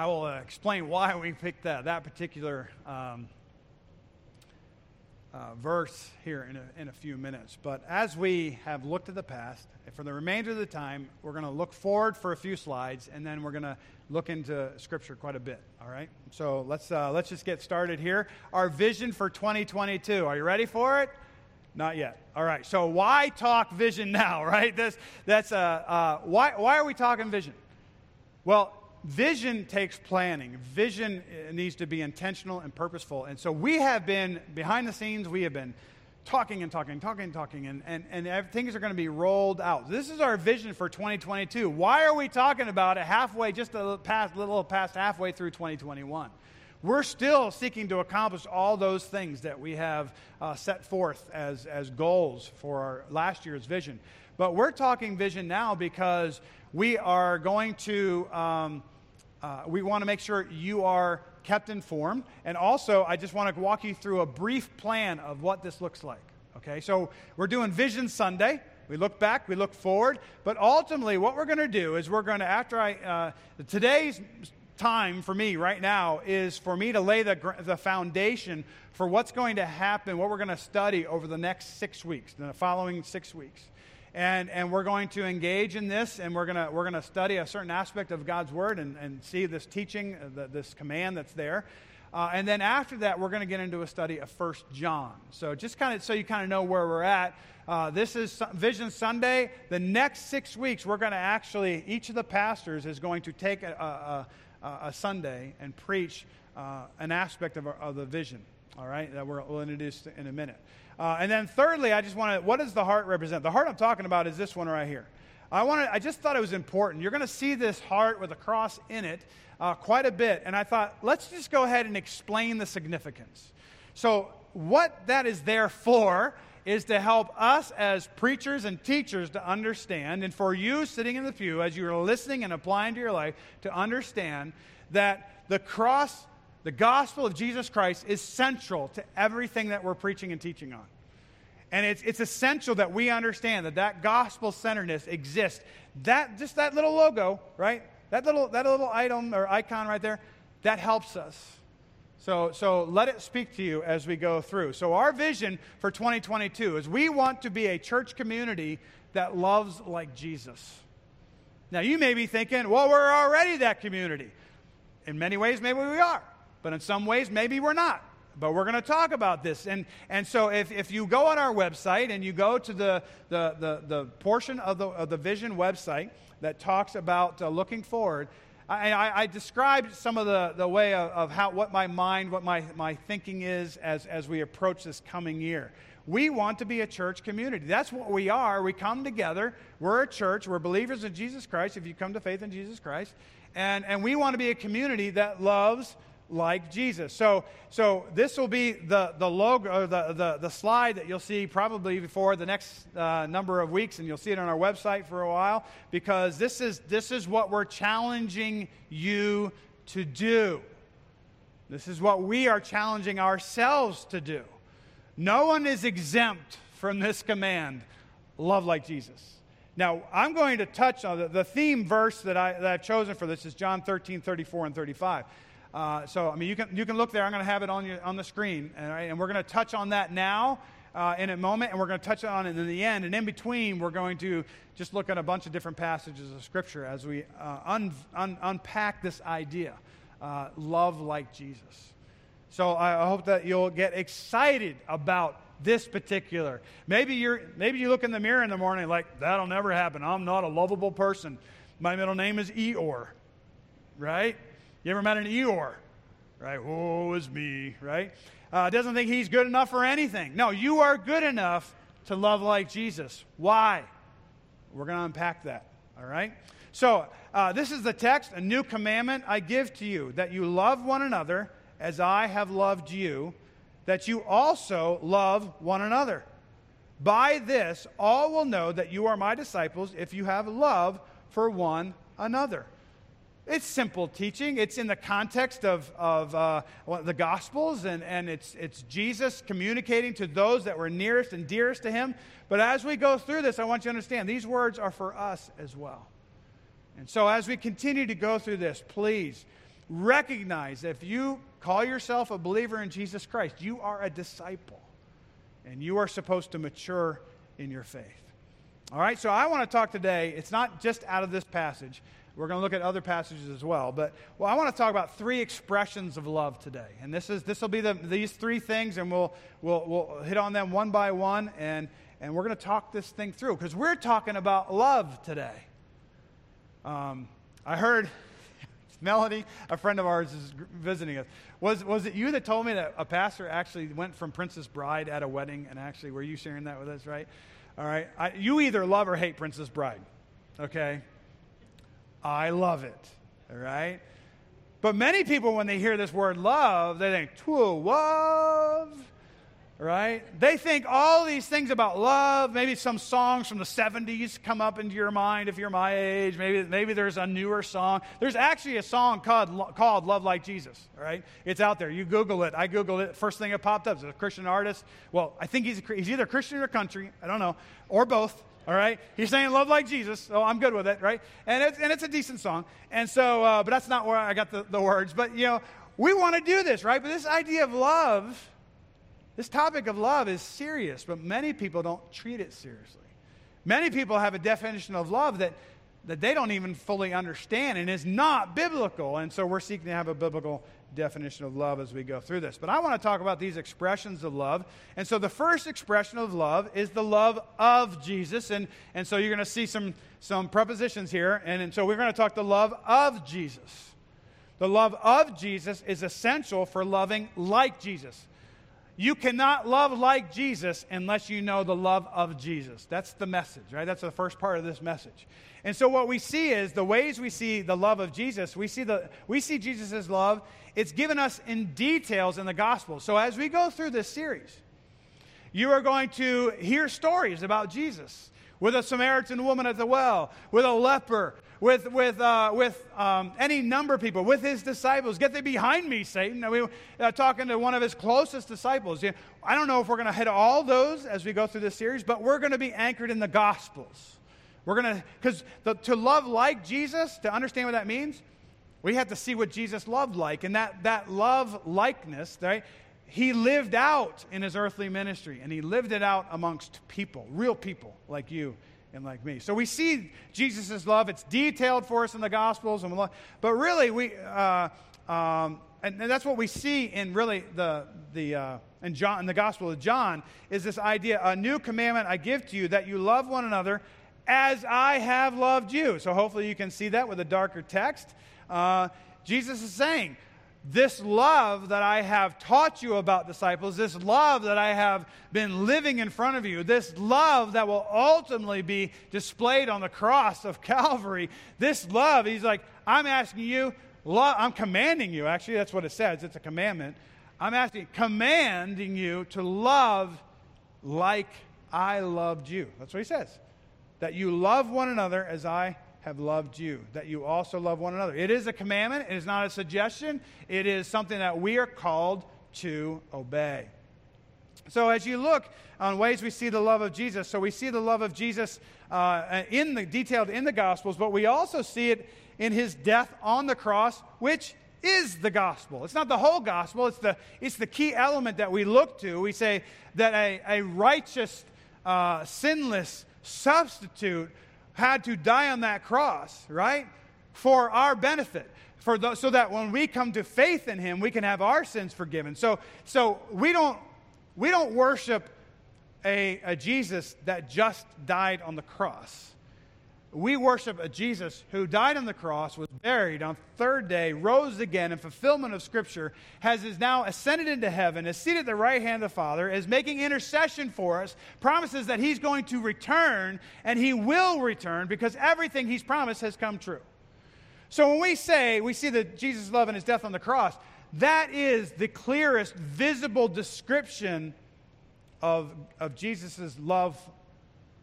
I will uh, explain why we picked that, that particular um, uh, verse here in a, in a few minutes. But as we have looked at the past, for the remainder of the time, we're going to look forward for a few slides, and then we're going to look into Scripture quite a bit. All right? So let's, uh, let's just get started here. Our vision for 2022. Are you ready for it? Not yet. All right. So why talk vision now, right? This, that's, uh, uh, why, why are we talking vision? Well, vision takes planning. Vision uh, needs to be intentional and purposeful. And so we have been, behind the scenes, we have been talking and talking, talking and talking, and, and, and things are going to be rolled out. This is our vision for 2022. Why are we talking about it halfway, just a little past, little past halfway through 2021? We're still seeking to accomplish all those things that we have uh, set forth as, as goals for our last year's vision. But we're talking vision now because we are going to, um, uh, we want to make sure you are kept informed. And also, I just want to walk you through a brief plan of what this looks like. Okay, so we're doing Vision Sunday. We look back, we look forward, but ultimately, what we're going to do is we're going to, after I, uh, today's time for me right now is for me to lay the, the foundation for what's going to happen, what we're going to study over the next six weeks, the following six weeks. And, and we're going to engage in this, and we're going we're to study a certain aspect of God's Word and, and see this teaching, uh, the, this command that's there. Uh, and then after that, we're going to get into a study of First John. So just kind of so you kind of know where we're at. Uh, this is Vision Sunday. The next six weeks, we're going to actually, each of the pastors is going to take a, a, uh, a Sunday and preach uh, an aspect of, our, of, the vision, all right, that we'll introduce in a minute. Uh, and then thirdly, I just want to, what does the heart represent? The heart I'm talking about is this one right here. I, wanted, I just thought it was important. You're going to see this heart with a cross in it uh, quite a bit. And I thought, let's just go ahead and explain the significance. So, what that is there for is to help us as preachers and teachers to understand, and for you sitting in the pew as you're listening and applying to your life, to understand that the cross, the gospel of Jesus Christ, is central to everything that we're preaching and teaching on. And it's, it's essential that we understand that that gospel centeredness exists. That, just that little logo, right? That little, that little item or icon right there, that helps us. So, so let it speak to you as we go through. So, our vision for 2022 is we want to be a church community that loves like Jesus. Now, you may be thinking, well, we're already that community. In many ways, maybe we are, but in some ways, maybe we're not. But we're going to talk about this. And, and so, if, if you go on our website and you go to the, the, the, the portion of the, of the Vision website that talks about uh, looking forward, I, I, I, described some of the, the way of, of, how, what my mind, what my, my thinking is as, as we approach this coming year. We want to be a church community. That's what we are. We come together. We're a church. We're believers in Jesus Christ, if you come to faith in Jesus Christ. And, and we want to be a community that loves like Jesus. So, so this will be the, the logo, the, the, the slide that you'll see probably for the next uh, number of weeks, and you'll see it on our website for a while, because this is, this is what we're challenging you to do. This is what we are challenging ourselves to do. No one is exempt from this command love like Jesus. Now, I'm going to touch on the, the theme verse that, I, that I've chosen for this is John 13, 34, and 35. Uh, so, I mean, you can, you can look there. I'm going to have it on, your, on the screen. Right? And we're going to touch on that now uh, in a moment, and we're going to touch on it in the end. And in between, we're going to just look at a bunch of different passages of Scripture as we uh, un, un, unpack this idea uh, love like Jesus. So, I hope that you'll get excited about this particular. Maybe, you're, maybe you look in the mirror in the morning like, that'll never happen. I'm not a lovable person. My middle name is Eeyore, right? You ever met an Eeyore? Right? Woe is me, right? Uh, doesn't think he's good enough for anything. No, you are good enough to love like Jesus. Why? We're going to unpack that, all right? So, uh, this is the text a new commandment I give to you, that you love one another as I have loved you, that you also love one another. By this, all will know that you are my disciples if you have love for one another. It's simple teaching. It's in the context of, of uh, the Gospels, and, and it's, it's Jesus communicating to those that were nearest and dearest to him. But as we go through this, I want you to understand these words are for us as well. And so, as we continue to go through this, please recognize that if you call yourself a believer in Jesus Christ, you are a disciple. And you are supposed to mature in your faith. All right, so I want to talk today, it's not just out of this passage. We're going to look at other passages as well. But well, I want to talk about three expressions of love today. And this is this will be the, these three things, and we'll, we'll, we'll hit on them one by one, and, and we're going to talk this thing through because we're talking about love today. Um, I heard Melody, a friend of ours, is visiting us. Was, was it you that told me that a pastor actually went from Princess Bride at a wedding? And actually, were you sharing that with us, right? All right. I, you either love or hate Princess Bride, okay? I love it, all right? But many people, when they hear this word love, they think, to love, right? They think all these things about love. Maybe some songs from the 70s come up into your mind if you're my age. Maybe, maybe there's a newer song. There's actually a song called, called Love Like Jesus, all right? It's out there. You Google it. I Googled it. First thing that popped up is a Christian artist. Well, I think he's, a, he's either Christian or country. I don't know. Or both. All right, he's saying love like Jesus, so I'm good with it, right? And it's, and it's a decent song, and so, uh, but that's not where I got the, the words. But you know, we want to do this, right? But this idea of love this topic of love is serious, but many people don't treat it seriously. Many people have a definition of love that, that they don't even fully understand and is not biblical. And so we're seeking to have a biblical definition of love as we go through this. But I want to talk about these expressions of love. And so the first expression of love is the love of Jesus. And, and so you're going to see some, some prepositions here. And, and so we're going to talk the love of Jesus. The love of Jesus is essential for loving like Jesus. You cannot love like Jesus unless you know the love of Jesus. That's the message, right? That's the first part of this message. And so what we see is the ways we see the love of Jesus, we see the we see Jesus' love, it's given us in details in the gospel. So as we go through this series, you are going to hear stories about Jesus with a Samaritan woman at the well, with a leper, with, with, uh, with um, any number of people, with his disciples. Get thee behind me, Satan. We uh, talking to one of his closest disciples. I don't know if we're going to hit all those as we go through this series, but we're going to be anchored in the Gospels. We're going to, because to love like Jesus, to understand what that means, we have to see what Jesus loved like. And that, that love likeness, right? He lived out in his earthly ministry, and he lived it out amongst people, real people like you and like me. So we see Jesus' love. It's detailed for us in the Gospels, and but really we. Uh, um, and, and, that's what we see in really the, the, uh, in, John, in the Gospel of John is this idea a new commandment I give to you that you love one another as I have loved you. So hopefully you can see that with a darker text. Uh, Jesus is saying, this love that I have taught you about, disciples, this love that I have been living in front of you, this love that will ultimately be displayed on the cross of Calvary, this love, he's like, I'm asking you, love, I'm commanding you, actually, that's what it says, it's a commandment. I'm asking, commanding you to love like I loved you. That's what he says. That you love one another as I have loved you, that you also love one another. It is a commandment, it is not a suggestion, it is something that we are called to obey. So, as you look on ways we see the love of Jesus, so we see the love of Jesus uh, in the detailed in the Gospels, but we also see it in his death on the cross, which is the gospel. It's not the whole gospel, it's the, it's the key element that we look to. We say that a, a righteous, uh, sinless substitute had to die on that cross, right? For our benefit. For the, so that when we come to faith in him, we can have our sins forgiven. So, so we, don't, we don't worship a, a Jesus that just died on the cross we worship a Jesus who died on the cross, was buried on third day, rose again in fulfillment of Scripture, has is now ascended into heaven, is seated at the right hand of the Father, is making intercession for us, promises that He's going to return, and He will return because everything He's promised has come true. So when we say we see that Jesus' love and His death on the cross, that is the clearest visible description of, of Jesus' love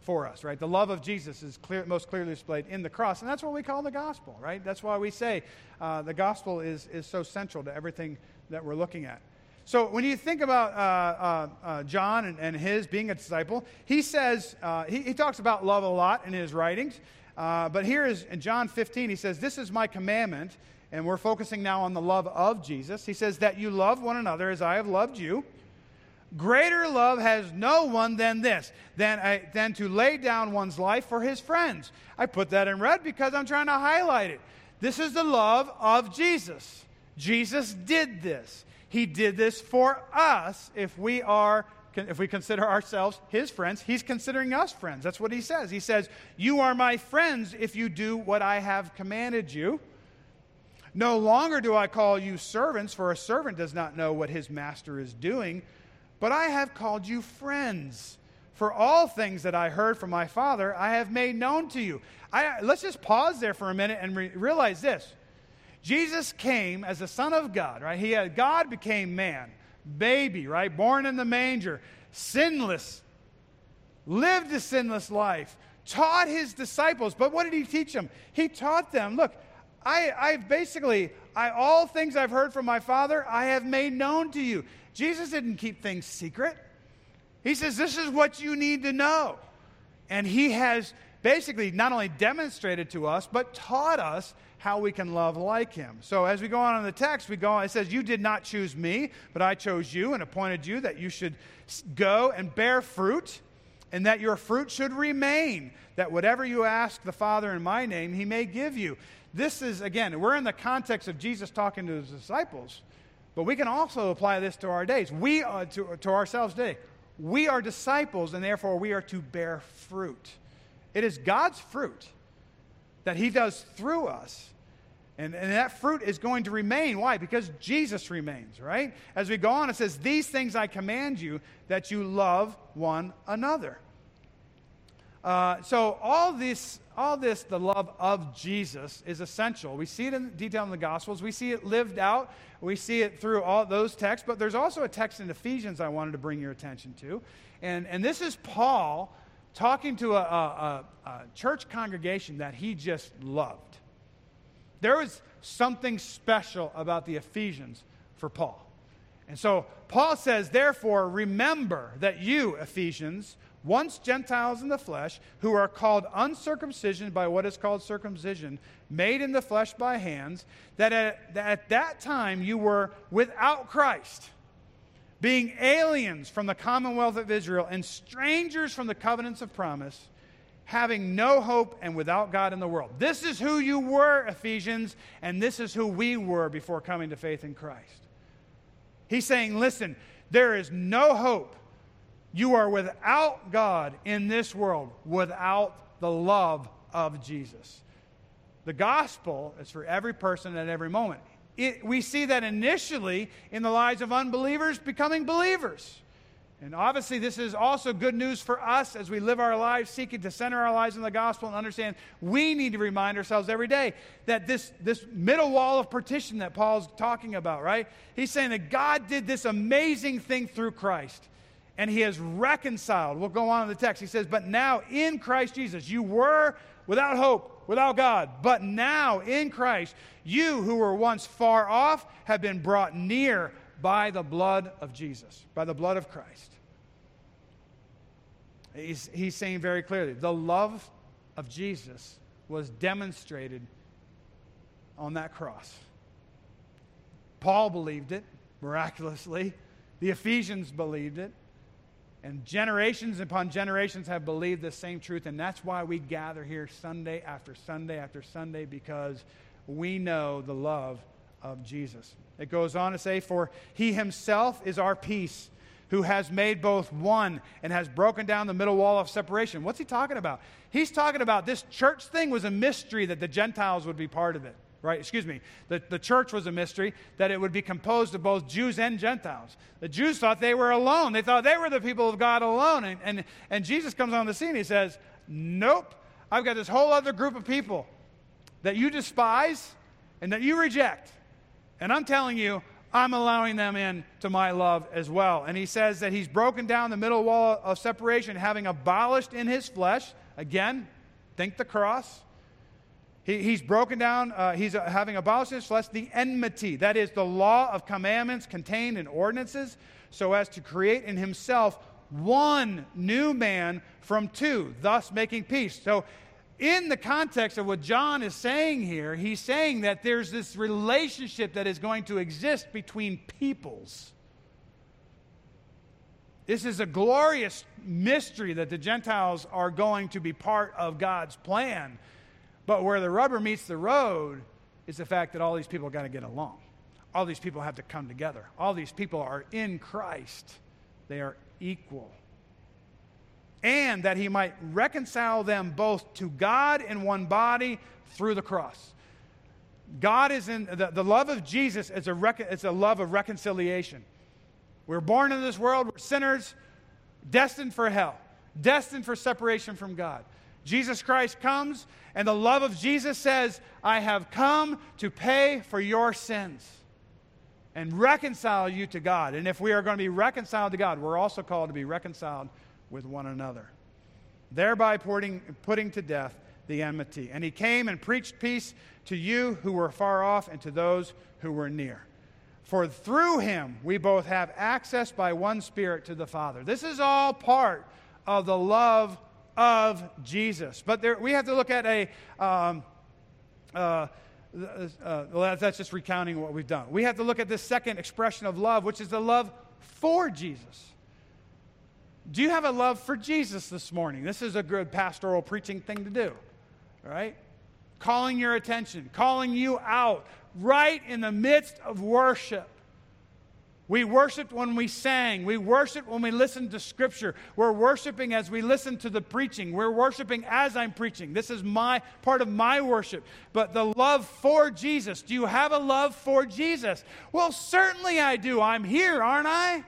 for us, right? The love of Jesus is clear, most clearly displayed in the cross, and that's what we call the gospel, right? That's why we say uh, the gospel is, is so central to everything that we're looking at. So when you think about uh, uh, uh John and, and, his being a disciple, he says, uh, he, he, talks about love a lot in his writings, uh, but here is in John 15, he says, This is my commandment. and we're focusing now on the love of Jesus. He says, That you love one another as I have loved you. Greater love has no one than this, than, than to lay down one's life for his friends. I put that in red because I'm trying to highlight it. This is the love of Jesus. Jesus did this. He did this for us if we are if we consider ourselves his friends, he's considering us friends. That's what he says. He says, "You are my friends if you do what I have commanded you." No longer do I call you servants, for a servant does not know what his master is doing, but I have called you friends. For all things that I heard from my Father, I have made known to you. I, let's just pause there for a minute and re- realize this. Jesus came as the Son of God, right? He had, God became man, baby, right? Born in the manger, sinless, lived a sinless life, taught his disciples. But what did he teach them? He taught them, look, I, I've basically, I, all things I've heard from my Father, I have made known to you. Jesus didn't keep things secret. He says, This is what you need to know. And he has basically not only demonstrated to us, but taught us how we can love like him. So as we go on in the text, we go on, it says, You did not choose me, but I chose you and appointed you that you should go and bear fruit, and that your fruit should remain, that whatever you ask the Father in my name, he may give you. This is, again, we're in the context of Jesus talking to his disciples. But we can also apply this to our days. We are to, to ourselves today. We are disciples, and therefore we are to bear fruit. It is God's fruit that He does through us. And, and that fruit is going to remain. Why? Because Jesus remains, right? As we go on, it says, These things I command you, that you love one another. Uh, so all this, all this, the love of Jesus is essential. We see it in detail in the Gospels. We see it lived out. We see it through all those texts. But there's also a text in Ephesians I wanted to bring your attention to, and and this is Paul talking to a, a, a church congregation that he just loved. There was something special about the Ephesians for Paul. And so Paul says, therefore, remember that you, Ephesians, once Gentiles in the flesh, who are called uncircumcision by what is called circumcision, made in the flesh by hands, that at, that at that time you were without Christ, being aliens from the commonwealth of Israel and strangers from the covenants of promise, having no hope and without God in the world. This is who you were, Ephesians, and this is who we were before coming to faith in Christ. He's saying, listen, there is no hope you are without God in this world without the love of Jesus. The gospel is for every person at every moment. It, we see that initially in the lives of unbelievers becoming believers. And obviously, this is also good news for us as we live our lives seeking to center our lives in the gospel and understand we need to remind ourselves every day that this, this middle wall of partition that Paul's talking about, right? He's saying that God did this amazing thing through Christ and he has reconciled. We'll go on in the text. He says, But now in Christ Jesus, you were without hope, without God. But now in Christ, you who were once far off have been brought near by the blood of Jesus, by the blood of Christ. He's, he's saying very clearly the love of Jesus was demonstrated on that cross. Paul believed it miraculously, the Ephesians believed it. And generations upon generations have believed the same truth. And that's why we gather here Sunday after Sunday after Sunday because we know the love of Jesus. It goes on to say, For he himself is our peace, who has made both one and has broken down the middle wall of separation. What's he talking about? He's talking about this church thing was a mystery that the Gentiles would be part of it right? Excuse me. The, the church was a mystery, that it would be composed of both Jews and Gentiles. The Jews thought they were alone. They thought they were the people of God alone. And, and, and Jesus comes on the scene. He says, Nope, I've got this whole other group of people that you despise and that you reject. And I'm telling you, I'm allowing them in to my love as well. And he says that he's broken down the middle wall of separation, having abolished in his flesh, again, think the cross, he, he's broken down, uh, he's uh, having abolished his flesh the enmity, that is, the law of commandments contained in ordinances, so as to create in himself one new man from two, thus making peace. So in the context of what John is saying here, he's saying that there's this relationship that is going to exist between peoples. This is a glorious mystery that the Gentiles are going to be part of God's plan. But where the rubber meets the road is the fact that all these people got to get along. All these people have to come together. All these people are in Christ, they are equal and that he might reconcile them both to God in one body through the cross. God is in the, the love of Jesus is a, rec, it's a love of reconciliation. We're born in this world, we're sinners, destined for hell, destined for separation from God. Jesus Christ comes, and the love of Jesus says, I have come to pay for your sins and reconcile you to God. And if we are going to be reconciled to God, we're also called to be reconciled with one another, thereby putting, putting to death the enmity. And he came and preached peace to you who were far off and to those who were near. For through him we both have access by one Spirit to the Father. This is all part of the love of Jesus. But there, we have to look at a. Um, uh, uh, well, that's just recounting what we've done. We have to look at this second expression of love, which is the love for Jesus. Do you have a love for Jesus this morning? This is a good pastoral preaching thing to do, right? Calling your attention, calling you out right in the midst of worship. We worshiped when we sang. We worshiped when we listened to Scripture. We're worshiping as we listen to the preaching. We're worshiping as I'm preaching. This is my part of my worship. But the love for Jesus. Do you have a love for Jesus? Well, certainly I do. I'm here, aren't I?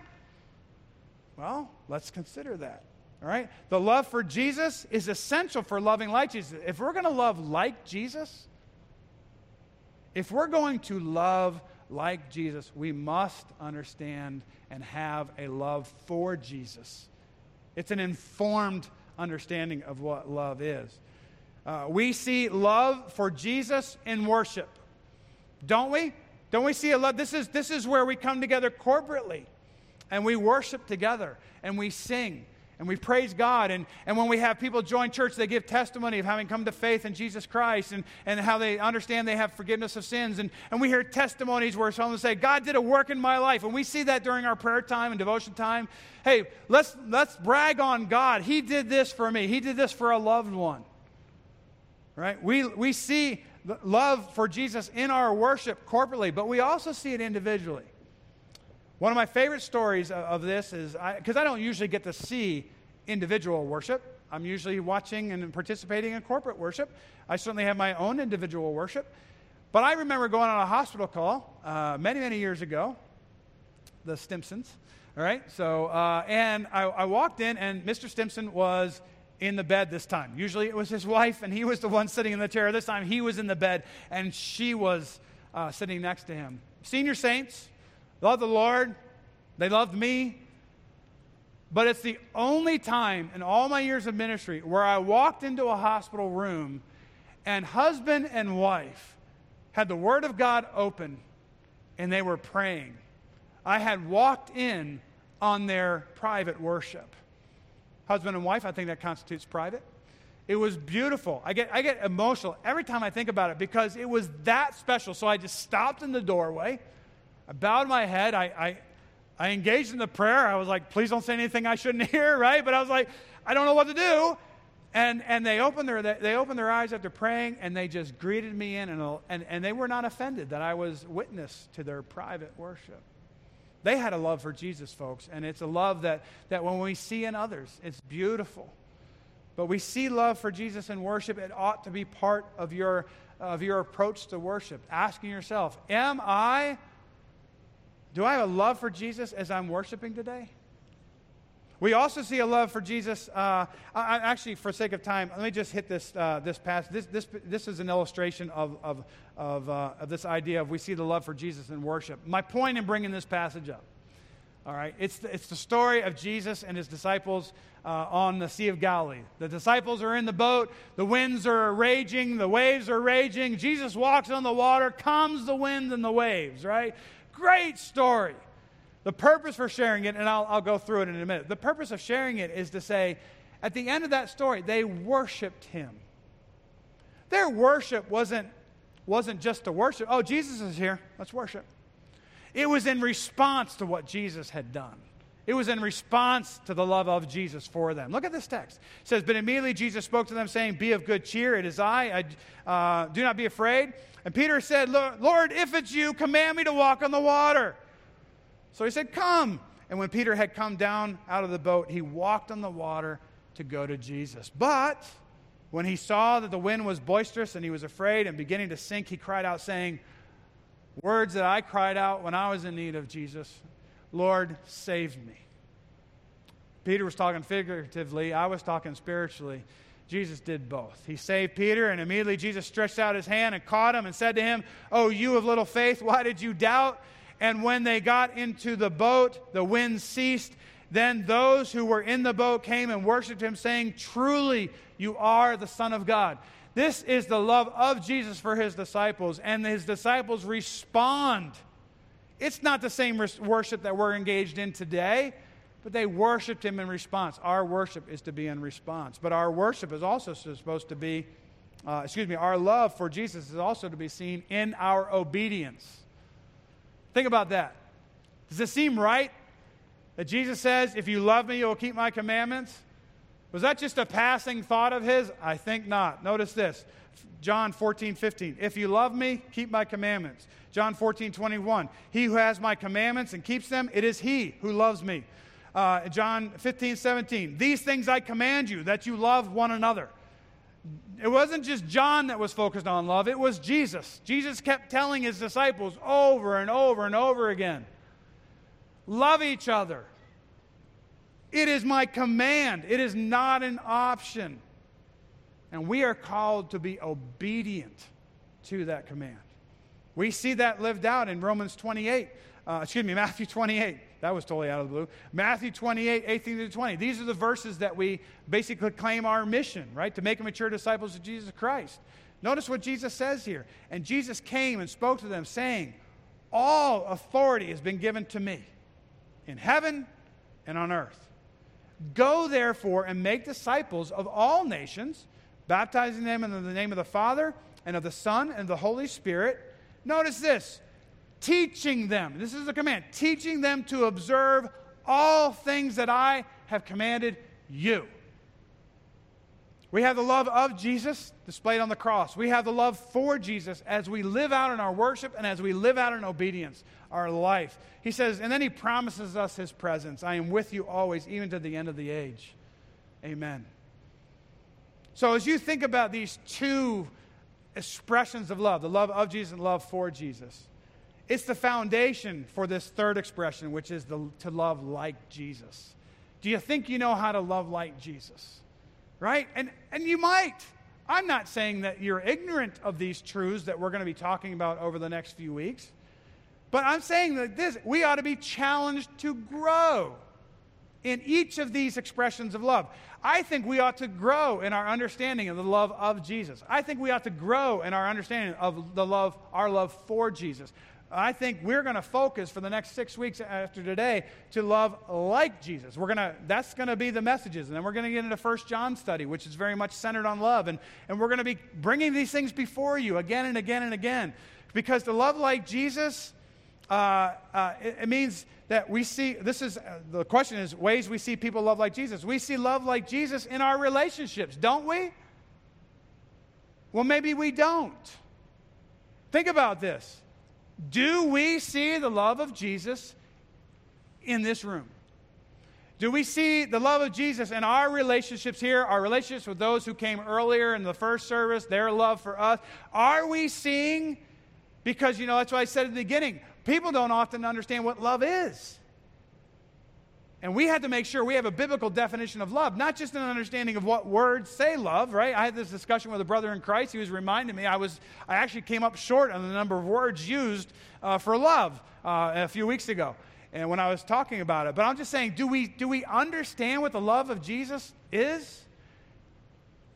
Well, let's consider that. All right? The love for Jesus is essential for loving like Jesus. If we're going to love like Jesus, if we're going to love like Jesus, we must understand and have a love for Jesus. It's an informed understanding of what love is. Uh, we see love for Jesus in worship, don't we? Don't we see a love? This is, this is where we come together corporately and we worship together and we sing and we praise God. And, and when we have people join church, they give testimony of having come to faith in Jesus Christ and, and how they understand they have forgiveness of sins. And, and we hear testimonies where someone say, God did a work in my life. And we see that during our prayer time and devotion time. Hey, let's, let's brag on God. He did this for me, He did this for a loved one. Right? We, we see love for Jesus in our worship corporately, but we also see it individually. One of my favorite stories of this is because I, I, don't usually get to see individual worship. I'm usually watching and participating in corporate worship. I certainly have my own individual worship. But I remember going on a hospital call uh, many, many years ago, the Stimsons. All right, so, uh, and I, I walked in, and Mr. Stimson was in the bed this time. Usually it was his wife, and he was the one sitting in the chair. This time he was in the bed, and she was uh, sitting next to him. Senior saints, Love the Lord. They loved me. But it's the only time in all my years of ministry where I walked into a hospital room and husband and wife had the Word of God open and they were praying. I had walked in on their private worship. Husband and wife, I think that constitutes private. It was beautiful. I get, I get emotional every time I think about it because it was that special. So I just stopped in the doorway. I bowed my head. I, I, I engaged in the prayer. I was like, please don't say anything I shouldn't hear, right? But I was like, I don't know what to do. And, and they, opened their, they opened their eyes after praying and they just greeted me in, and, and, and they were not offended that I was witness to their private worship. They had a love for Jesus, folks, and it's a love that, that when we see in others, it's beautiful. But we see love for Jesus in worship, it ought to be part of your, of your approach to worship. Asking yourself, Am I do I have a love for Jesus as I'm worshiping today? We also see a love for Jesus. Uh, I, actually, for sake of time, let me just hit this, uh, this passage. This, this, this is an illustration of, of, of, uh, of this idea of we see the love for Jesus in worship. My point in bringing this passage up, all right, it's the, it's the story of Jesus and his disciples uh, on the Sea of Galilee. The disciples are in the boat, the winds are raging, the waves are raging. Jesus walks on the water, calms the wind and the waves, right? Great story. The purpose for sharing it, and I'll, I'll go through it in a minute. The purpose of sharing it is to say, at the end of that story, they worshiped him. Their worship wasn't, wasn't just to worship. Oh, Jesus is here. Let's worship. It was in response to what Jesus had done. It was in response to the love of Jesus for them. Look at this text. It says, But immediately Jesus spoke to them, saying, Be of good cheer. It is I. I uh, do not be afraid. And Peter said, Lord, if it's you, command me to walk on the water. So he said, Come. And when Peter had come down out of the boat, he walked on the water to go to Jesus. But when he saw that the wind was boisterous and he was afraid and beginning to sink, he cried out, saying, Words that I cried out when I was in need of Jesus Lord, save me. Peter was talking figuratively, I was talking spiritually. Jesus did both. He saved Peter, and immediately Jesus stretched out his hand and caught him and said to him, Oh, you of little faith, why did you doubt? And when they got into the boat, the wind ceased. Then those who were in the boat came and worshiped him, saying, Truly, you are the Son of God. This is the love of Jesus for his disciples, and his disciples respond it's not the same worship that we're engaged in today, but they worshiped him in response. Our worship is to be in response. But our worship is also supposed to be, uh, excuse me, our love for Jesus is also to be seen in our obedience. Think about that. Does it seem right that Jesus says, If you love me, you'll keep my commandments? Was that just a passing thought of his? I think not. Notice this John 14, 15. If you love me, keep my commandments. John 14, 21. He who has my commandments and keeps them, it is he who loves me. Uh, John 15, 17. These things I command you, that you love one another. It wasn't just John that was focused on love, it was Jesus. Jesus kept telling his disciples over and over and over again love each other. It is my command, it is not an option. And we are called to be obedient to that command. We see that lived out in Romans 28. Uh, excuse me, Matthew 28. That was totally out of the blue. Matthew 28, 18 to 20. These are the verses that we basically claim our mission, right? To make mature disciples of Jesus Christ. Notice what Jesus says here. And Jesus came and spoke to them, saying, All authority has been given to me in heaven and on earth. Go therefore and make disciples of all nations baptizing them in the name of the Father and of the Son and the Holy Spirit. Notice this teaching them, this is a command, teaching them to observe all things that I have commanded you. We have the love of Jesus displayed on the cross. We have the love for Jesus as we live out in our worship and as we live out in obedience our life. He says, and then he promises us his presence. I am with you always, even to the end of the age. Amen. So, as you think about these two expressions of love, the love of Jesus and love for Jesus, it's the foundation for this third expression, which is the, to love like Jesus. Do you think you know how to love like Jesus? Right? And, and you might. I'm not saying that you're ignorant of these truths that we're going to be talking about over the next few weeks. But I'm saying that this, we ought to be challenged to grow in each of these expressions of love. I think we ought to grow in our understanding of the love of Jesus. I think we ought to grow in our understanding of the love, our love for Jesus. I think we're going to focus for the next six weeks after today to love like Jesus. We're going to, that's going to be the messages. And then we're going to get into First John study, which is very much centered on love. And, and we're going to be bringing these things before you again and again and again. Because to love like Jesus, uh, uh, it, it means that we see this is uh, the question is ways we see people love like Jesus. We see love like Jesus in our relationships, don't we? Well, maybe we don't. Think about this. Do we see the love of Jesus in this room? Do we see the love of Jesus in our relationships here, our relationships with those who came earlier in the first service, their love for us? Are we seeing, because, you know, that's what I said at the beginning, people don't often understand what love is. And we had to make sure we have a biblical definition of love, not just an understanding of what words say love, right? I had this discussion with a brother in Christ. He was reminding me I was I actually came up short on the number of words used uh, for love uh, a few weeks ago, and when I was talking about it. But I'm just saying, do we do we understand what the love of Jesus is?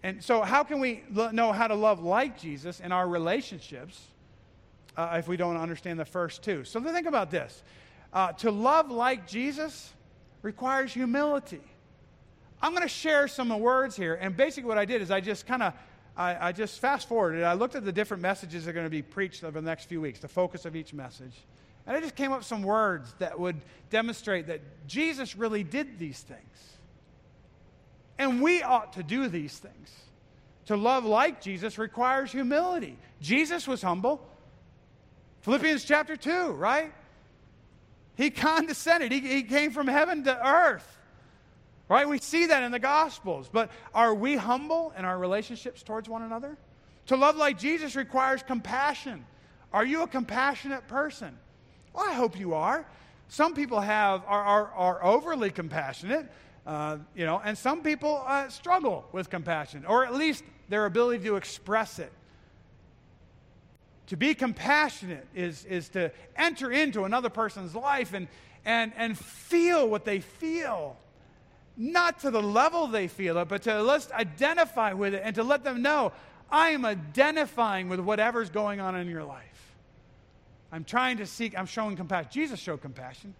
And so, how can we know how to love like Jesus in our relationships uh, if we don't understand the first two? So, think about this: uh, to love like Jesus requires humility. I'm going to share some words here. And basically, what I did is I just kind of I, I just fast forwarded. I looked at the different messages that are going to be preached over the next few weeks, the focus of each message. And I just came up with some words that would demonstrate that Jesus really did these things. And we ought to do these things. To love like Jesus requires humility. Jesus was humble. Philippians chapter 2, right? He condescended, he, he came from heaven to earth. Right? We see that in the Gospels. But are we humble in our relationships towards one another? To love like Jesus requires compassion. Are you a compassionate person? Well, I hope you are. Some people have are, are, are overly compassionate, uh, you know, and some people uh, struggle with compassion, or at least their ability to express it. To be compassionate is, is to enter into another person's life and, and, and feel what they feel. Not to the level they feel it, but to let's identify with it and to let them know I am identifying with whatever's going on in your life. I'm trying to seek, I'm showing compassion. Jesus showed compassion.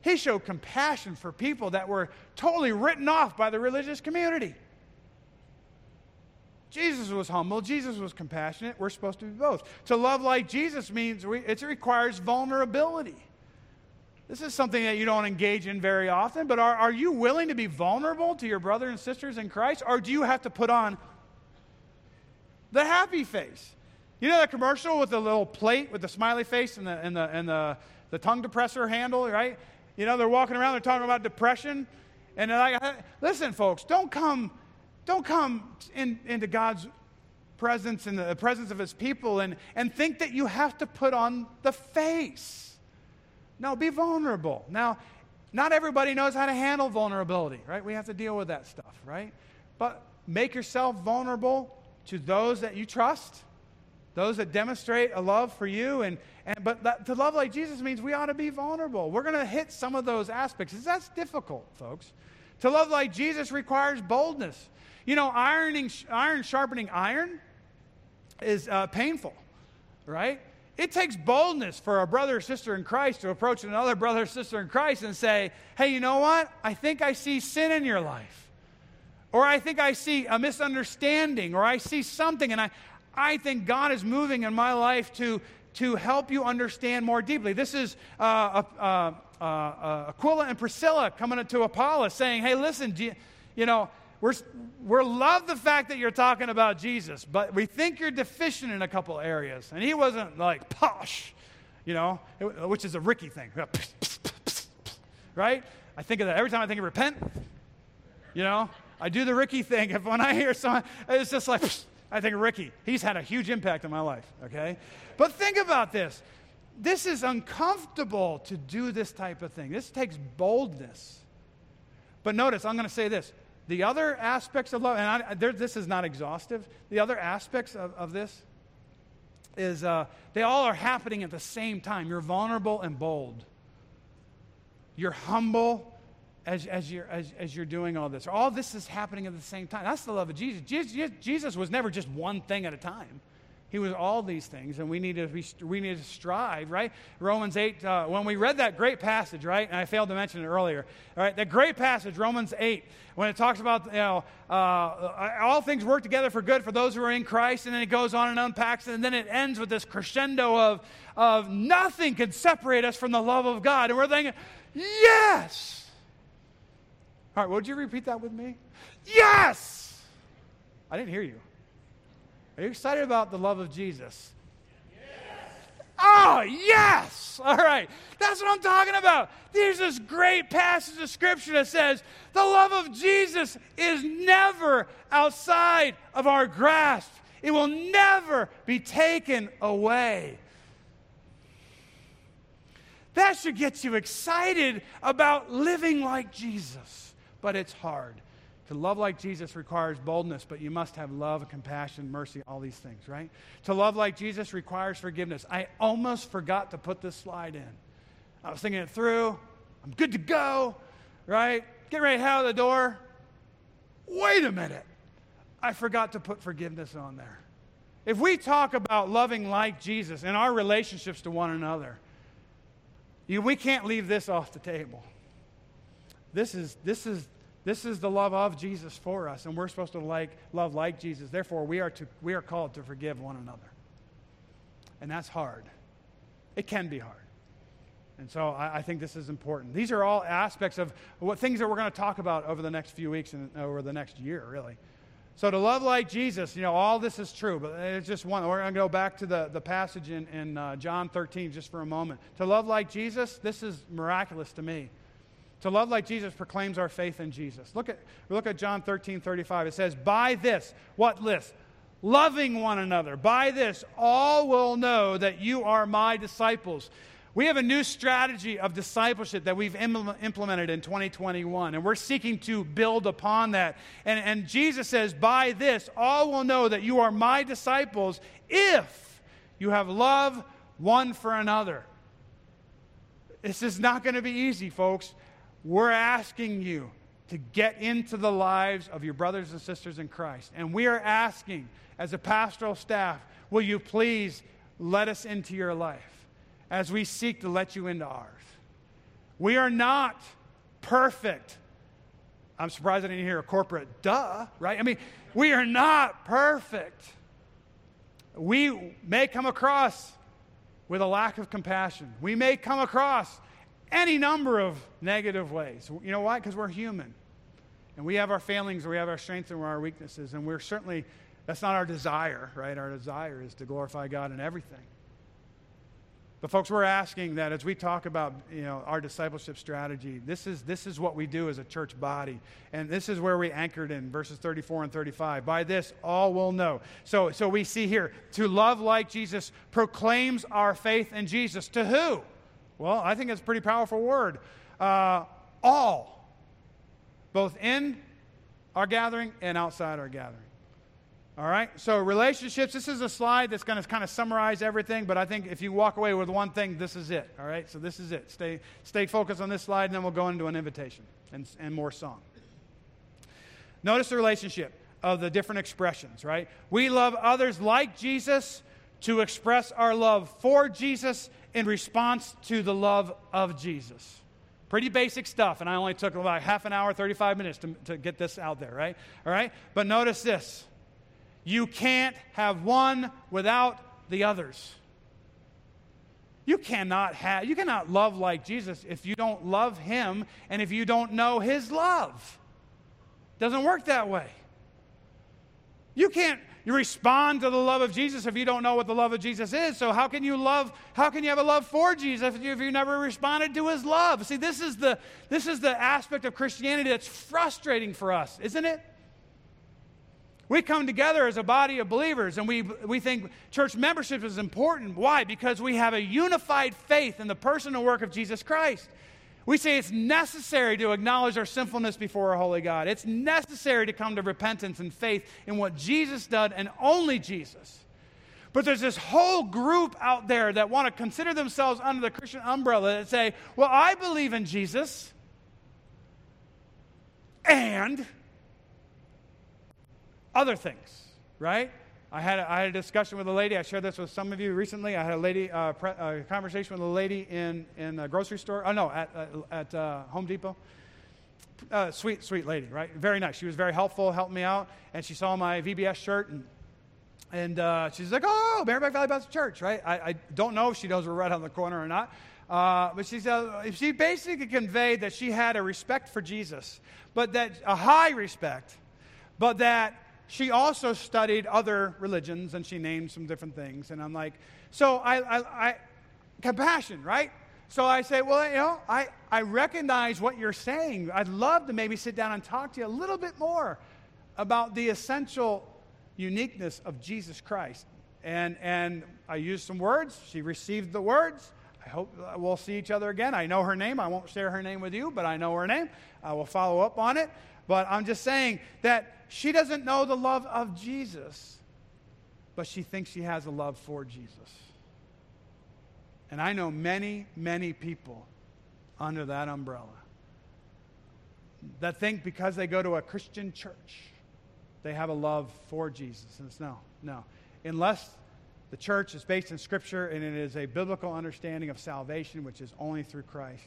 He showed compassion for people that were totally written off by the religious community. Jesus was humble. Jesus was compassionate. We're supposed to be both. To love like Jesus means we, it requires vulnerability. This is something that you don't engage in very often, but are, are you willing to be vulnerable to your brothers and sisters in Christ, or do you have to put on the happy face? You know that commercial with the little plate with the smiley face and the, and the, and the, the tongue depressor handle, right? You know, they're walking around, they're talking about depression. And like, listen, folks, don't come don't come in, into God's presence and the presence of his people and, and think that you have to put on the face. No, be vulnerable. Now, not everybody knows how to handle vulnerability, right? We have to deal with that stuff, right? But make yourself vulnerable to those that you trust, those that demonstrate a love for you. And, and but that, to love like Jesus means we ought to be vulnerable. We're going to hit some of those aspects. That's difficult, folks. To love like Jesus requires boldness. You know, ironing, iron sharpening iron is uh, painful, right? It takes boldness for a brother or sister in Christ to approach another brother or sister in Christ and say, hey, you know what? I think I see sin in your life. Or I think I see a misunderstanding, or I see something, and I, I think God is moving in my life to, to help you understand more deeply. This is uh, uh, uh, Aquila and Priscilla coming to Apollos saying, hey, listen, you, you know, we're, we love the fact that you're talking about Jesus, but we think you're deficient in a couple areas. And he wasn't like posh, you know, which is a Ricky thing, right? I think of that every time I think of repent. You know, I do the Ricky thing. If when I hear someone, it's just like I think Ricky. He's had a huge impact on my life. Okay, but think about this. This is uncomfortable to do this type of thing. This takes boldness. But notice, I'm going to say this the other aspects of love, and I, there, this is not exhaustive, the other aspects of, of this is uh, they all are happening at the same time. You're vulnerable and bold. You're humble as, as, you're, as, as you're doing all this. All this is happening at the same time. That's the love of Jesus. Jesus, Jesus was never just one thing at a time. He was all these things, and we need to, we need to strive, right? Romans 8, uh, when we read that great passage, right? And I failed to mention it earlier, all right? That great passage, Romans 8, when it talks about, you know, uh, all things work together for good for those who are in Christ, and then it goes on and unpacks and then it ends with this crescendo of, of nothing can separate us from the love of God. And we're thinking, yes! All right, would you repeat that with me? Yes! I didn't hear you. Are you excited about the love of Jesus? Oh, yes! All right. That's what I'm talking about. There's this great passage of Scripture that says the love of Jesus is never outside of our grasp, it will never be taken away. That should get you excited about living like Jesus, but it's hard. To love like Jesus requires boldness, but you must have love, compassion, mercy, all these things, right? To love like Jesus requires forgiveness. I almost forgot to put this slide in. I was thinking it through. I'm good to go, right? Get ready to head out the door. Wait a minute. I forgot to put forgiveness on there. If we talk about loving like Jesus in our relationships to one another, you, we can't leave this off the table. This is, this is This is the love of Jesus for us, and we're supposed to like love like Jesus. Therefore, we are to we are called to forgive one another. And that's hard. It can be hard. And so I, I, think this is important. These are all aspects of what things that we're going to talk about over the next few weeks and over the next year, really. So to love like Jesus, you know, all this is true, but it's just one. We're going to go back to the, the passage in, in uh, John 13 just for a moment. To love like Jesus, this is miraculous to me. To love like Jesus proclaims our faith in Jesus. Look at, look at John 13, 35. It says, By this, what list? Loving one another. By this, all will know that you are my disciples we have a new strategy of discipleship that we've implemented in 2021, and we're seeking to build upon that. And, and Jesus says, By this, all will know that you are my disciples if you have love one for another. This is not going to be easy, folks. We're asking you to get into the lives of your brothers and sisters in Christ. And we are asking, as a pastoral staff, will you please let us into your life? as we seek to let you into ours. We are not perfect. I'm surprised I didn't hear a corporate duh, right? I mean, we are not perfect. We may come across with a lack of compassion. We may come across any number of negative ways. You know why? Because we're human. And we have our failings, we have our strengths, and our weaknesses. And we're certainly, that's not our desire, right? Our desire is to glorify God in everything. But folks, we're asking that as we talk about you know, our discipleship strategy, this is, this is what we do as a church body. And this is where we anchored in verses 34 and 35. By this, all will know. So, so we see here, to love like Jesus proclaims our faith in Jesus. To who? Well, I think it's a pretty powerful word. Uh, all. Both in our gathering and outside our gathering. All right? So, relationships, this is a slide that's going to kind of summarize everything, but I think if you walk away with one thing, this is it. All right? So, this is it. Stay, stay focused on this slide, and then we'll go into an invitation and, and more song. Notice the relationship of the different expressions, right? We love others like Jesus to express our love for Jesus in response to the love of Jesus. Pretty basic stuff, and I only took about half an hour, 35 minutes to, to get this out there, right? All right? But notice this you can't have one without the others. You cannot have you cannot love like Jesus if you don't love him and if you don't know his love. Doesn't work that way. You can't you respond to the love of Jesus if you don't know what the love of Jesus is. So how can you love how can you have a love for Jesus if you, never responded to his love? See, this is the this is the aspect of Christianity that's frustrating for us, isn't it? We come together as a body of believers and we, we think church membership is important. Why? Because we have a unified faith in the person and work of Jesus Christ. We say it's necessary to acknowledge our sinfulness before our holy God. It's necessary to come to repentance and faith in what Jesus did and only Jesus. But there's this whole group out there that want to consider themselves under the Christian umbrella that say, Well, I believe in Jesus. And other things, right? I had, a, I had a discussion with a lady. I shared this with some of you recently. I had a lady, uh, pre, a conversation with a lady in, in a grocery store. Oh, no, at, uh, at uh, Home Depot. Uh, sweet, sweet lady, right? Very nice. She was very helpful, helped me out. And she saw my VBS shirt and, and uh, she's like, oh, Merrimack Valley Baptist Church, right? I, I, don't know if she knows we're right on the corner or not. Uh, but she said, she basically conveyed that she had a respect for Jesus, but that a high respect, but that she also studied other religions and she named some different things. And I'm like, so I, I, I compassion, right? So I say, well, you know, I, I recognize what you're saying. I'd love to maybe sit down and talk to you a little bit more about the essential uniqueness of Jesus Christ. And, and I used some words. She received the words. I hope we'll see each other again. I know her name. I won't share her name with you, but I know her name. I will follow up on it. But I'm just saying that she doesn't know the love of Jesus, but she thinks she has a love for Jesus. And I know many, many people under that umbrella that think because they go to a Christian church, they have a love for Jesus. And it's no, no. Unless the church is based in Scripture and it is a biblical understanding of salvation, which is only through Christ,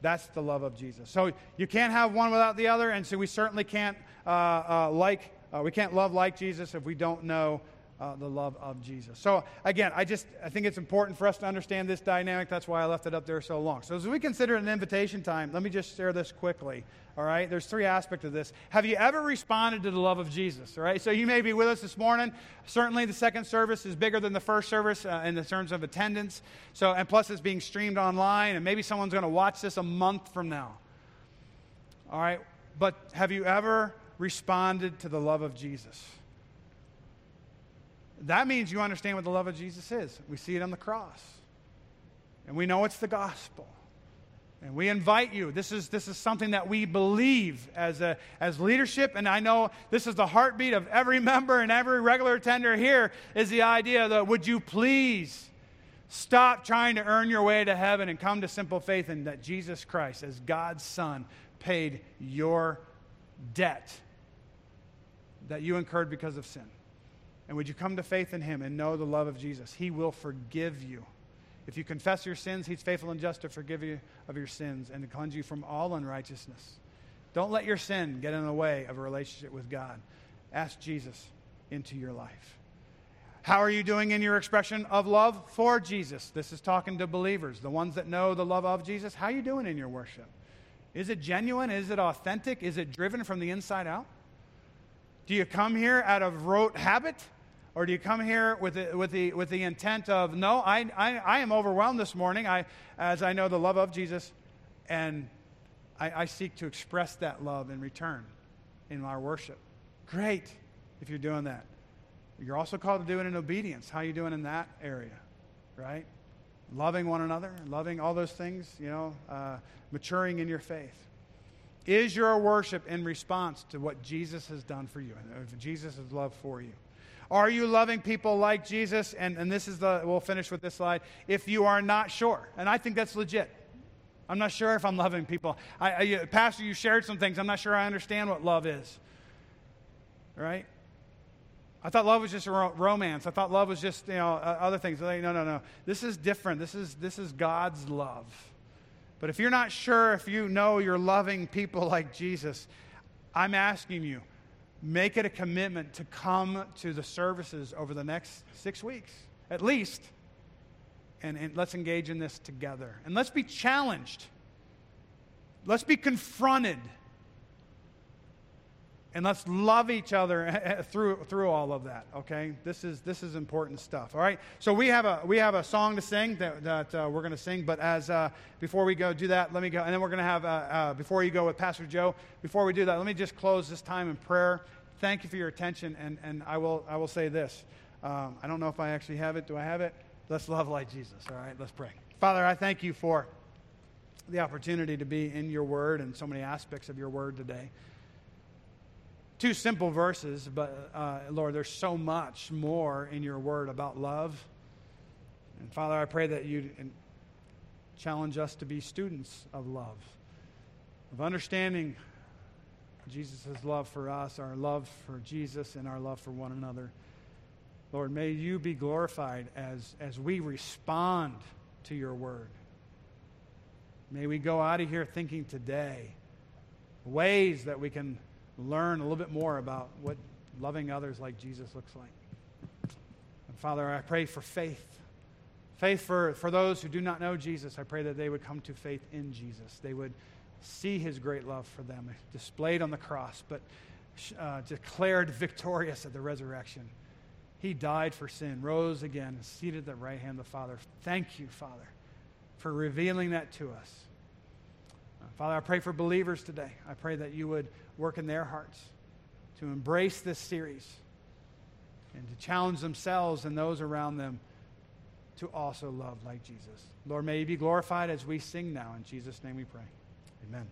That's the love of Jesus. So you can't have one without the other, and so we certainly can't uh, uh, like, uh, we can't love like Jesus if we don't know uh, the love of Jesus. So again, I just I think it's important for us to understand this dynamic. That's why I left it up there so long. So as we consider an invitation time, let me just share this quickly. All right, there's three aspects of this. Have you ever responded to the love of Jesus? All right, so you may be with us this morning. Certainly, the second service is bigger than the first service uh, in the terms of attendance. So and plus, it's being streamed online, and maybe someone's going to watch this a month from now. All right, but have you ever responded to the love of Jesus? That means you understand what the love of Jesus is. We see it on the cross. And we know it's the gospel. And we invite you. This is, this is something that we believe as, a, as leadership. And I know this is the heartbeat of every member and every regular attender here is the idea that would you please stop trying to earn your way to heaven and come to simple faith in that Jesus Christ, as God's Son, paid your debt that you incurred because of sin. And would you come to faith in him and know the love of Jesus? He will forgive you. If you confess your sins, he's faithful and just to forgive you of your sins and to cleanse you from all unrighteousness. Don't let your sin get in the way of a relationship with God. Ask Jesus into your life. How are you doing in your expression of love for Jesus? This is talking to believers, the ones that know the love of Jesus. How are you doing in your worship? Is it genuine? Is it authentic? Is it driven from the inside out? Do you come here out of rote habit? Or do you come here with the, with the, with the intent of, no, I, I, I am overwhelmed this morning I, as I know the love of Jesus, and I, I seek to express that love in return in our worship? Great if you're doing that. You're also called to do it in obedience. How are you doing in that area, right? Loving one another, loving all those things, you know, uh, maturing in your faith. Is your worship in response to what Jesus has done for you and Jesus' love for you? Are you loving people like Jesus? And, and this is the, we'll finish with this slide. If you are not sure, and I think that's legit. I'm not sure if I'm loving people. I, I, Pastor, you shared some things. I'm not sure I understand what love is. Right? I thought love was just a romance. I thought love was just, you know, other things. No, no, no. This is different. This is, this is God's love. But if you're not sure if you know you're loving people like Jesus, I'm asking you, make it a commitment to come to the services over the next six weeks, at least. And, and, let's engage in this together. And let's be challenged. Let's be confronted and let's love each other through, through all of that okay? This is, this is important stuff all right? So we have a, we have a song to sing that, that uh, we're going to sing but as uh, before we go do that let me go and then we're going to have uh, uh, before you go with pastor joe before we do that let me just close this time in prayer. Thank you for your attention and, and I, will, I will say this um, i don't know if i actually have it. Do i have it? Let's love like jesus all right? Let's pray. Father i thank you for the opportunity to be in your word and so many aspects of your word today two simple verses, but uh, Lord, there's so much more in your word about love. And Father, I pray that you challenge us to be students of love, of understanding Jesus' love for us, our love for Jesus, and our love for one another. Lord, may you be glorified as, as we respond to your word. May we go out of here thinking today ways that we can learn a little bit more about what loving others like Jesus looks like. And Father, I pray for faith. Faith for, for those who do not know Jesus. I pray that they would come to faith in Jesus. They would see his great love for them, displayed on the cross, but uh, declared victorious at the resurrection. He died for sin, rose again, seated at the right hand of the Father. Thank you, Father, for revealing that to us. Father, I pray for believers today. I pray that you would work in their hearts to embrace this series and to challenge themselves and those around them to also love like Jesus. Lord, may you be glorified as we sing now. In Jesus' name we pray. Amen.